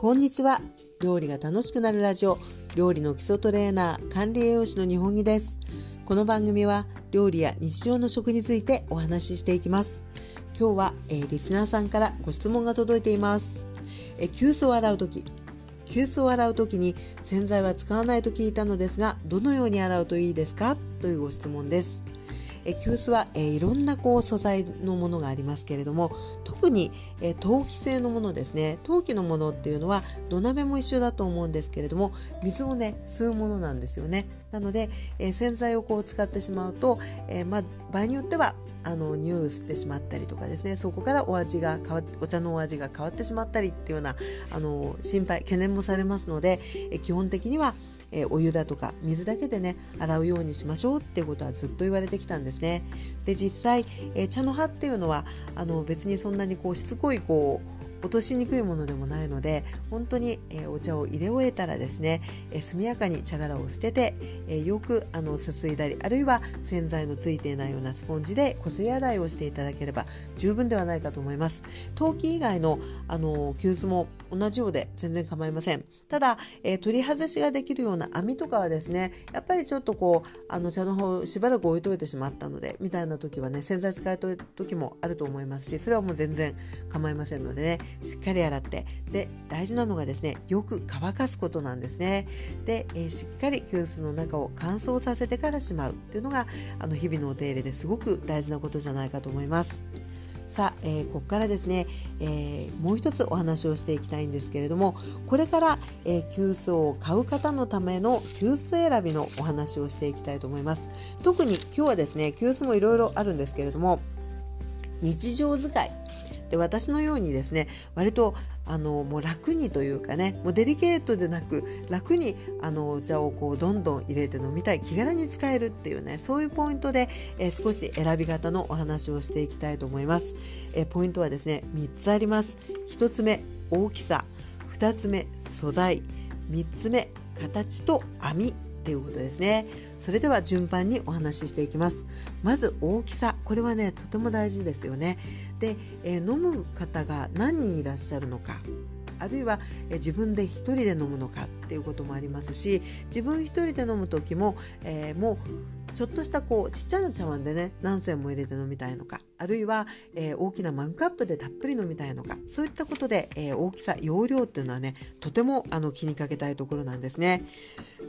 こんにちは。料理が楽しくなるラジオ。料理の基礎トレーナー管理栄養士の日本木です。この番組は料理や日常の食についてお話ししていきます。今日は、えー、リスナーさんからご質問が届いています。えー、急須を洗う時。急須を洗う時に洗剤は使わないと聞いたのですがどのように洗うといいですか？というご質問です。え急須は、えいろんなこう素材のものがありますけれども特に、え陶器製のものですね。陶器のものっていうのは土鍋も一緒だと思うんですけれども水をね吸うものなんですよね。なので、え洗剤をこう使ってしまうと、えまあ、場合によってはあの匂いを吸ってしまったりとかですね。そこからお味が変わお茶のお味が変わってしまったりっていうようなあの心配懸念もされますのでえ基本的にはえー、お湯だとか水だけでね洗うようにしましょうっていうことはずっと言われてきたんですね。で実際、えー、茶の葉っていうのはあの別にそんなにこうしつこいこう落としにくいものでもないので本当に、え、お茶を入れ終えたらですね、え、速やかに茶殻を捨てて、え、よくあのすすいだりあるいは洗剤のついていないようなスポンジでこすり洗いをしていただければ十分ではないかと思います。陶器以外のあの急須も同じようで全然構いません。ただ、え、取り外しができるような網とかはですねやっぱりちょっとこうあの茶の方しばらく置いといてしまったのでみたいな時はね洗剤使えた時もあると思いますしそれはもう全然構いませんのでねしっかり洗ってで大事なのがですねよく乾かすことなんですね。で、えー、しっかり急須の中を乾燥させてからしまうっていうのがあの日々のお手入れですごく大事なことじゃないかと思います。さあ、えー、ここからですね、えー、もう一つお話をしていきたいんですけれどもこれから、えー、急須を買う方のための急須選びのお話をしていきたいと思います。特に今日はですね急須もいろいろあるんですけれども日常使いで私のようにですね割とあのもう楽にというかねもうデリケートでなく楽にあのお茶をこうどんどん入れて飲みたい気軽に使えるっていうねそういうポイントで、えー、少し選び方のお話をしていきたいと思います、えー、ポイントはですね3つあります。1つ目大きさ。2つ目素材。3つ目形と網。っていうことですね。それでは順番にお話ししていきます。まず大きさ。これはねとても大事ですよね、えー、飲む方が何人いらっしゃるのか。あるいは、え自分で1人で飲むのかっていうこともありますし自分1人で飲む時も、えー、もうちょっとしたこうちっちゃな茶碗でね何銭も入れて飲みたいのかあるいは、えー、大きなマグカップでたっぷり飲みたいのかそういったことで、えー、大きさ容量っていうのはねとてもあの気にかけたいところなんですね。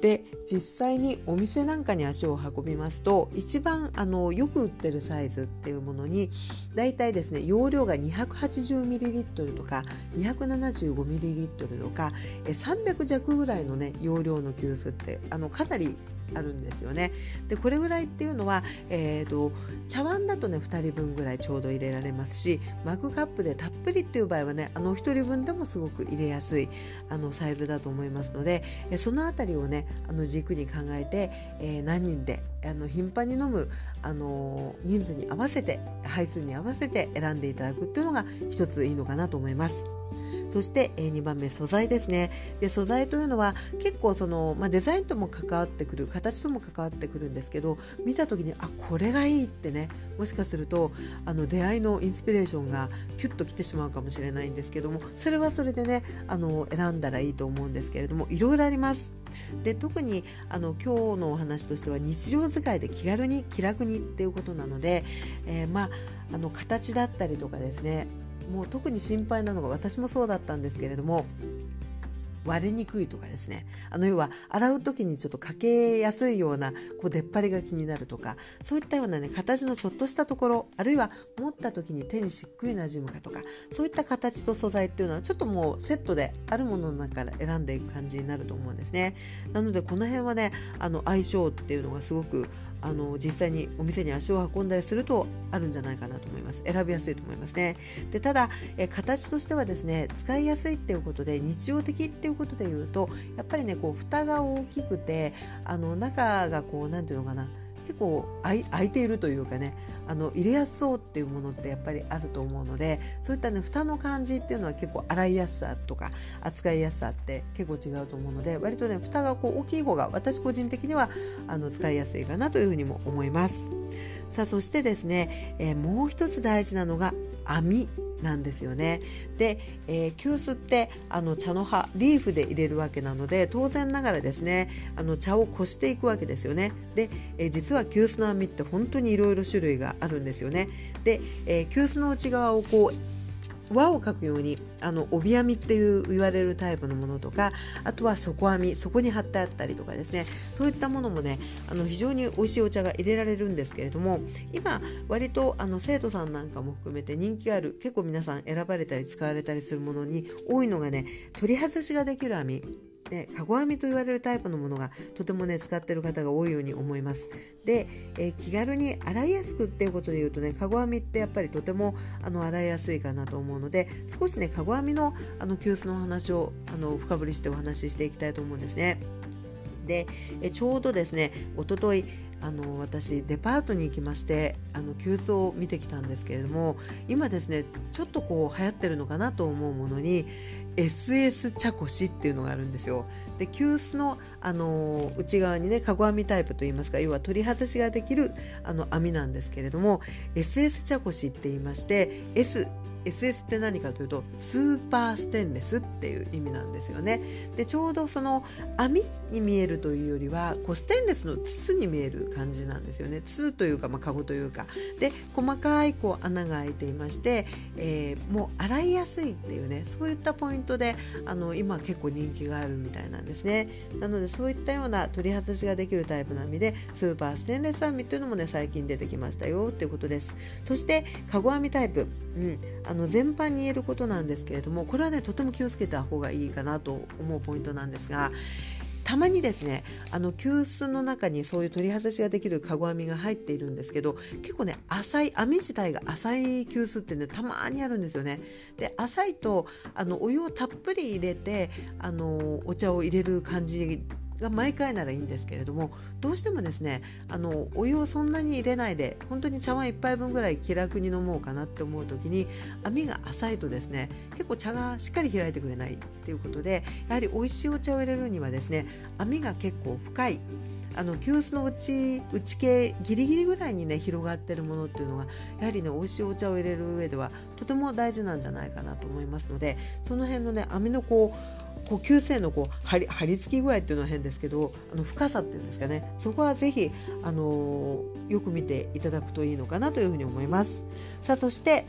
で実際にお店なんかに足を運びますと一番あのよく売ってるサイズっていうものにだいたいですね容量が 280ml とか 275ml とか300弱ぐらいのね容量の急須ってあのかなりあるんですよね。でこれぐらいっていうのは、えーと、茶碗だとね2人分ぐらいちょうど入れられますしマグカップでたっぷりっていう場合はねあの1人分でもすごく入れやすいあのサイズだと思いますのでその辺りをねあの軸に考えて、えー、何人であの頻繁に飲むあの人数に合わせて配数に合わせて選んでいただくっていうのが一ついいのかなと思います。そして、え、2番目素材ですねで素材というのは結構その、まあ、デザインとも関わってくる形とも関わってくるんですけど見た時にあこれがいいってねもしかするとあの出会いのインスピレーションがキュッときてしまうかもしれないんですけどもそれはそれでねあの選んだらいいと思うんですけれどもいろいろあります。で特にあの今日のお話としては日常使いで気軽に気楽にっていうことなので、えー、まああの形だったりとかですねもう特に心配なのが私もそうだったんですけれども割れにくいとかですね。あの要は洗う時にちょっとかけやすいようなこう出っ張りが気になるとかそういったようなね形のちょっとしたところあるいは持った時に手にしっくりなじむかとかそういった形と素材っていうのはちょっともうセットであるものの中から選んでいく感じになると思うんですね。なのでこの辺はねあの相性っていうのがすごくあの実際にお店に足を運んだりするとあるんじゃないかなと思います。選びやすいと思いますね。でただえ形としてはですね使いやすいっていうことで日常的っていうことで言うとやっぱりねこう蓋が大きくてあの中がこう何て言うのかな結構空いているというかねあの入れやすそうっていうものってやっぱりあると思うのでそういったね蓋の感じっていうのは結構洗いやすさとか扱いやすさって結構違うと思うので割とね蓋がこう大きい方が私個人的にはあの使いやすいかなというふうにも思います。さあそしてですね、えー、もう一つ大事なのが網なんですよね。で、えー、急須ってあの茶の葉リーフで入れるわけなので当然ながらですねあの茶をこしていくわけですよね。で、えー、実は急須の網って本当にいろいろ種類があるんですよね。で、えー、急須の内側をこう輪を描くようにあの帯編みっていう言われるタイプのものとかあとは底編みそこに貼ってあったりとかですね。そういったものもねあの非常に美味しいお茶が入れられるんですけれども今割とあの生徒さんなんかも含めて人気ある結構皆さん選ばれたり使われたりするものに多いのがね取り外しができる編み。でかご編みと言われるタイプのものがとてもね使ってる方が多いように思います。で、えー、気軽に洗いやすくっていうことで言うとねかご編みってやっぱりとてもあの洗いやすいかなと思うので少しねかご編みのあの急須の話をあの深掘りしてお話ししていきたいと思うんですね。でえちょうどですねおとといあの私デパートに行きましてあの急須を見てきたんですけれども今ですねちょっとこう流行ってるのかなと思うものに SS 茶こしっていうのがあるんですよ。で急須の、あの内側にねかご編みタイプといいますか要は取り外しができるあの編みなんですけれども SS 茶こしって言いまして S SS って何かというとスーパーステンレスっていう意味なんですよね。でちょうどその網に見えるというよりはこうステンレスの筒に見える感じなんですよね。筒というか、まあ、カゴというかで細かいこう穴が開いていまして、えー、もう洗いやすいっていうねそういったポイントであの今結構人気があるみたいなんですね。なのでそういったような取り外しができるタイプの網でスーパーステンレス網っていうのもね最近出てきましたよっていうことです。そしてカゴ網タイプ、うん、あの全般に言えることなんですけれどもこれはねとても気をつけた方がいいかなと思うポイントなんですがたまにですねあの急須の中にそういう取り外しができるかご編みが入っているんですけど結構ね浅い網自体が浅い急須ってねたまにあるんですよね。で浅いとあのお湯をたっぷり入れてあのお茶を入れる感じが毎回ならいいんですけれどもどうしてもですねあのお湯をそんなに入れないで本当に茶碗1杯分ぐらい気楽に飲もうかなって思う時に網が浅いとですね結構茶がしっかり開いてくれないっていうことでやはり美味しいお茶を入れるにはですね網が結構深いあの急須の内内系ギリギリぐらいにね広がってるものっていうのがやはりね美味しいお茶を入れる上ではとても大事なんじゃないかなと思いますのでその辺のね網のこう呼吸性のこう張り張り付き具合っていうのは変ですけどあの深さっていうんですかねそこはぜひ、あの、よく見ていただくといいのかなというふうに思います。さあそして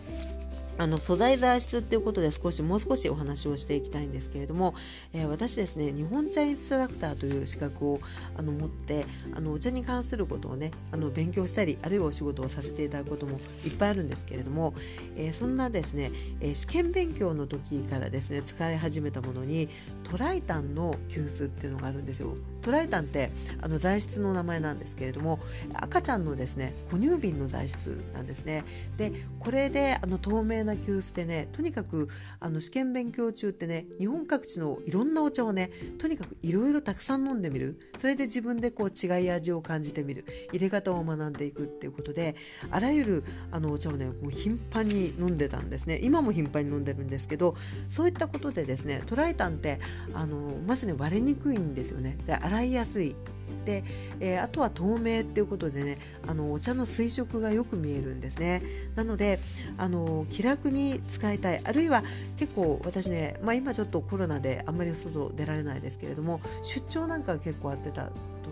あの素材材質っていうことで少しもう少しお話をしていきたいんですけれども、えー、私ですね日本茶インストラクターという資格をあの持ってあのお茶に関することをねあの勉強したりあるいはお仕事をさせていただくこともいっぱいあるんですけれども、えー、そんなですね、えー、試験勉強の時からですね使い始めたものにトライタンの急須っていうのがあるんですよ。トライタンってあの材質の名前なんですけれども赤ちゃんのですね哺乳瓶の材質なんですね。でこれであの透明なな急須でねとにかくあの試験勉強中ってね日本各地のいろんなお茶をねとにかくいろいろたくさん飲んでみる。それで自分でこう違い味を感じてみる。入れ方を学んでいくっていうことであらゆるあのお茶をねもう頻繁に飲んでたんですね。今も頻繁に飲んでるんですけどそういったことでですねトライタンってあのまずね割れにくいんですよね。で洗いやすい。で、えー、あとは透明っていうことでねあのお茶の水色がよく見えるんですね。なのであの気楽に使いたい。あるいは結構私ね、まあ、今ちょっとコロナであんまり外出られないですけれども出張なんか結構あってた。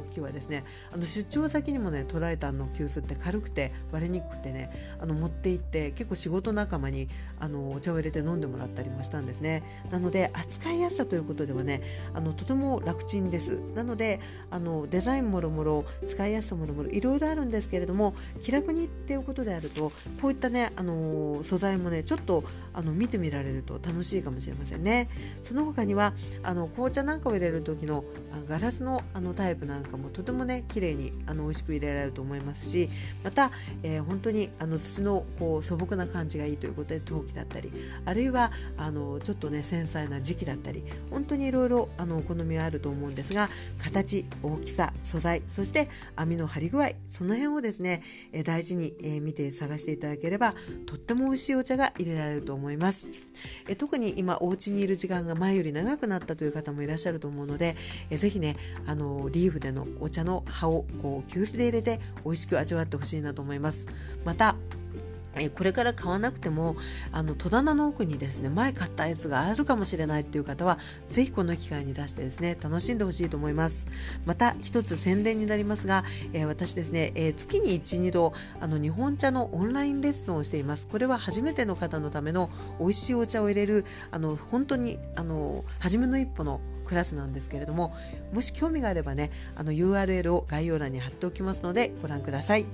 時はですねあの出張先にもねトライタンの急須って軽くて割れにくくてねあの持って行って結構仕事仲間にあのお茶を入れて飲んでもらったりもしたんですね。なので扱いやすさということではねあのとても楽ちんです。なのであのデザインもろもろ使いやすさもろもろいろいろあるんですけれども気楽にっていうことであるとこういったねあの素材もねちょっとあの見てみられると楽しいかもしれませんね。その他にはあの紅茶なんかを入れる時のガラスのあのタイプなんかもとてもね綺麗にあの美味しく入れられると思いますしまた、えー、本当にあの土のこう素朴な感じがいいということで陶器だったりあるいはあのちょっとね繊細な時期だったり本当にいろいろあのお好みはあると思うんですが形大きさ素材そして網の張り具合その辺をですね、えー、大事に、えー、見て探していただければとっても美味しいお茶が入れられると思います、えー、特に今お家にいる時間が前より長くなったという方もいらっしゃると思うので、えー、ぜひねあのリーフでのお茶の葉をこう急須で入れて美味しく味わってほしいなと思います。またこれから買わなくてもあの戸棚の奥にですね前買ったやつがあるかもしれないっていう方はぜひこの機会に出してですね楽しんでほしいと思います。また一つ宣伝になりますが、えー、私ですね、えー、月に12度あの日本茶のオンラインレッスンをしています。これは初めての方のための美味しいお茶を入れるあの本当にあの初めの一歩のクラスなんですけれどももし興味があればねあの URL を概要欄に貼っておきますのでご覧ください。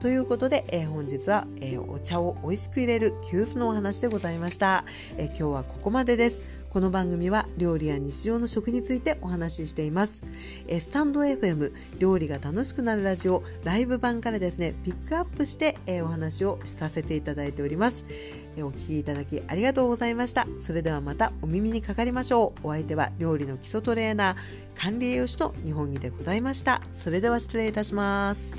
ということで、えー、本日は、えー、お茶を美味しく入れる急須のお話でございました、えー、今日はここまでです。この番組は料理や日常の食についてお話ししています。えスタンド FM 料理が楽しくなるラジオライブ版からですね、ピックアップして、えお話をさせていただいております。えお聞きいただきありがとうございました。それではまたお耳にかかりましょう。お相手は料理の基礎トレーナー、管理栄養士と日本木でございました。それでは失礼いたします。